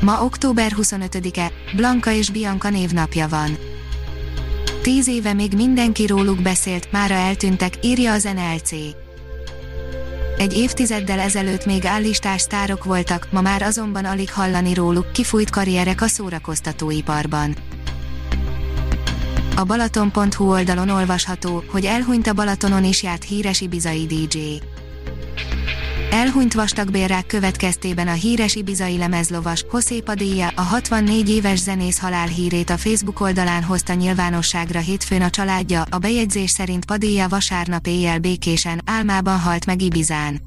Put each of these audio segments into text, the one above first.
Ma október 25-e, Blanka és Bianca névnapja van. Tíz éve még mindenki róluk beszélt, mára eltűntek, írja az NLC. Egy évtizeddel ezelőtt még állistás sztárok voltak, ma már azonban alig hallani róluk, kifújt karrierek a szórakoztatóiparban. A Balaton.hu oldalon olvasható, hogy elhunyt a Balatonon is járt híres ibizai DJ. Elhunyt vastagbérrák következtében a híres ibizai lemezlovas, José Padilla, a 64 éves zenész halálhírét a Facebook oldalán hozta nyilvánosságra hétfőn a családja, a bejegyzés szerint Padilla vasárnap éjjel békésen, álmában halt meg Ibizán.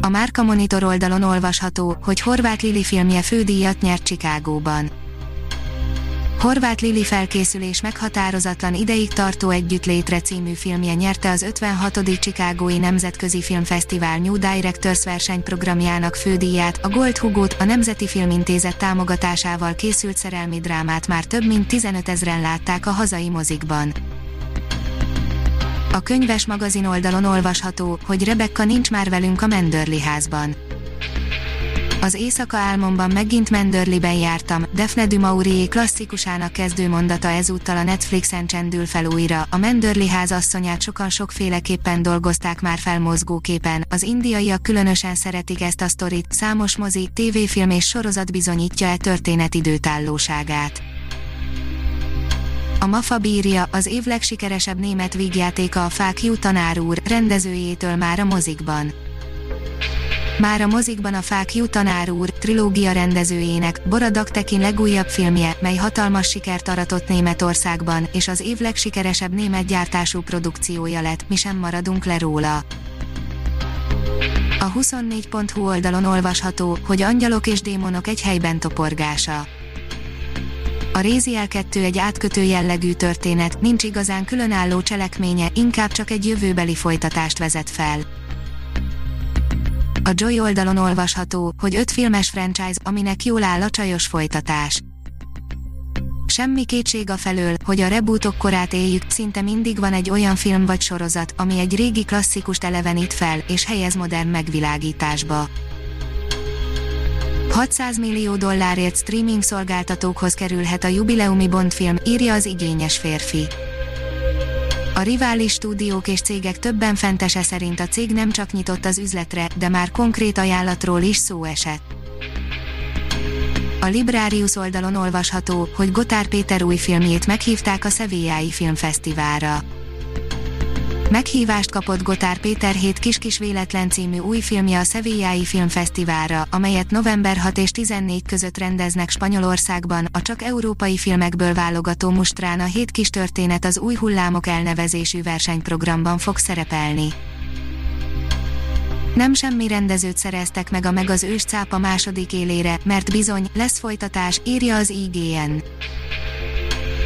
A Márka Monitor oldalon olvasható, hogy Horváth Lili filmje fődíjat nyert Csikágóban. Horváth Lili felkészülés meghatározatlan ideig tartó együttlétre című filmje nyerte az 56. Chicagói Nemzetközi Filmfesztivál New Directors versenyprogramjának fődíját, a Gold Hugot, a Nemzeti Filmintézet támogatásával készült szerelmi drámát már több mint 15 ezeren látták a hazai mozikban. A könyves magazin oldalon olvasható, hogy Rebecca nincs már velünk a Mendörli házban az éjszaka álmomban megint Mendörliben jártam, Daphne du Maurier klasszikusának kezdő mondata ezúttal a Netflixen csendül fel újra, a Mendörli ház asszonyát sokan sokféleképpen dolgozták már fel mozgóképen, az indiaiak különösen szeretik ezt a sztorit, számos mozi, tévéfilm és sorozat bizonyítja e történet időtállóságát. A Mafa bírja, az év legsikeresebb német vígjátéka a Fák Jú tanár úr, rendezőjétől már a mozikban. Már a mozikban a Fák Jú tanár úr, trilógia rendezőjének, Boradak Tekin legújabb filmje, mely hatalmas sikert aratott Németországban, és az év legsikeresebb német gyártású produkciója lett, mi sem maradunk le róla. A 24.hu oldalon olvasható, hogy angyalok és démonok egy helyben toporgása. A Réziel 2 egy átkötő jellegű történet, nincs igazán különálló cselekménye, inkább csak egy jövőbeli folytatást vezet fel. A Joy oldalon olvasható, hogy öt filmes franchise, aminek jól áll a csajos folytatás. Semmi kétség a felől, hogy a rebootok korát éljük, szinte mindig van egy olyan film vagy sorozat, ami egy régi klasszikust elevenít fel, és helyez modern megvilágításba. 600 millió dollárért streaming szolgáltatókhoz kerülhet a jubileumi Bond film, írja az igényes férfi. A rivális stúdiók és cégek többen fentese szerint a cég nem csak nyitott az üzletre, de már konkrét ajánlatról is szó esett. A Librarius oldalon olvasható, hogy Gotár Péter új filmjét meghívták a Szevillái Filmfesztiválra. Meghívást kapott Gotár Péter 7 kis-kis véletlen című új filmje a Szevillái Filmfesztiválra, amelyet november 6 és 14 között rendeznek Spanyolországban, a csak európai filmekből válogató mustrán a 7 kis történet az új hullámok elnevezésű versenyprogramban fog szerepelni. Nem semmi rendezőt szereztek meg a meg az ős cápa második élére, mert bizony, lesz folytatás, írja az IGN.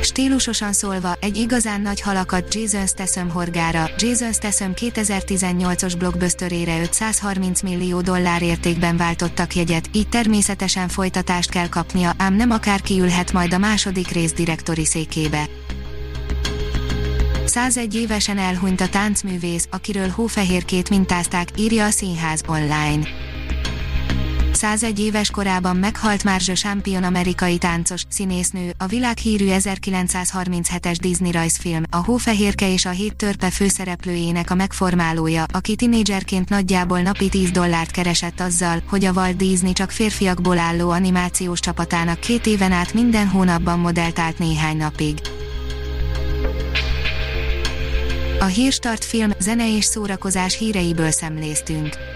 Stílusosan szólva, egy igazán nagy halakat Jason Statham horgára, Jason Statham 2018-os blockbusterére 530 millió dollár értékben váltottak jegyet, így természetesen folytatást kell kapnia, ám nem akárki ülhet majd a második rész direktori székébe. 101 évesen elhunyt a táncművész, akiről hófehérkét mintázták, írja a Színház online. 101 éves korában meghalt Marge Champion amerikai táncos, színésznő, a világhírű 1937-es Disney rajzfilm, a Hófehérke és a Hét törpe főszereplőjének a megformálója, aki tinédzserként nagyjából napi 10 dollárt keresett azzal, hogy a Walt Disney csak férfiakból álló animációs csapatának két éven át minden hónapban modellt néhány napig. A Hírstart film, zene és szórakozás híreiből szemléztünk.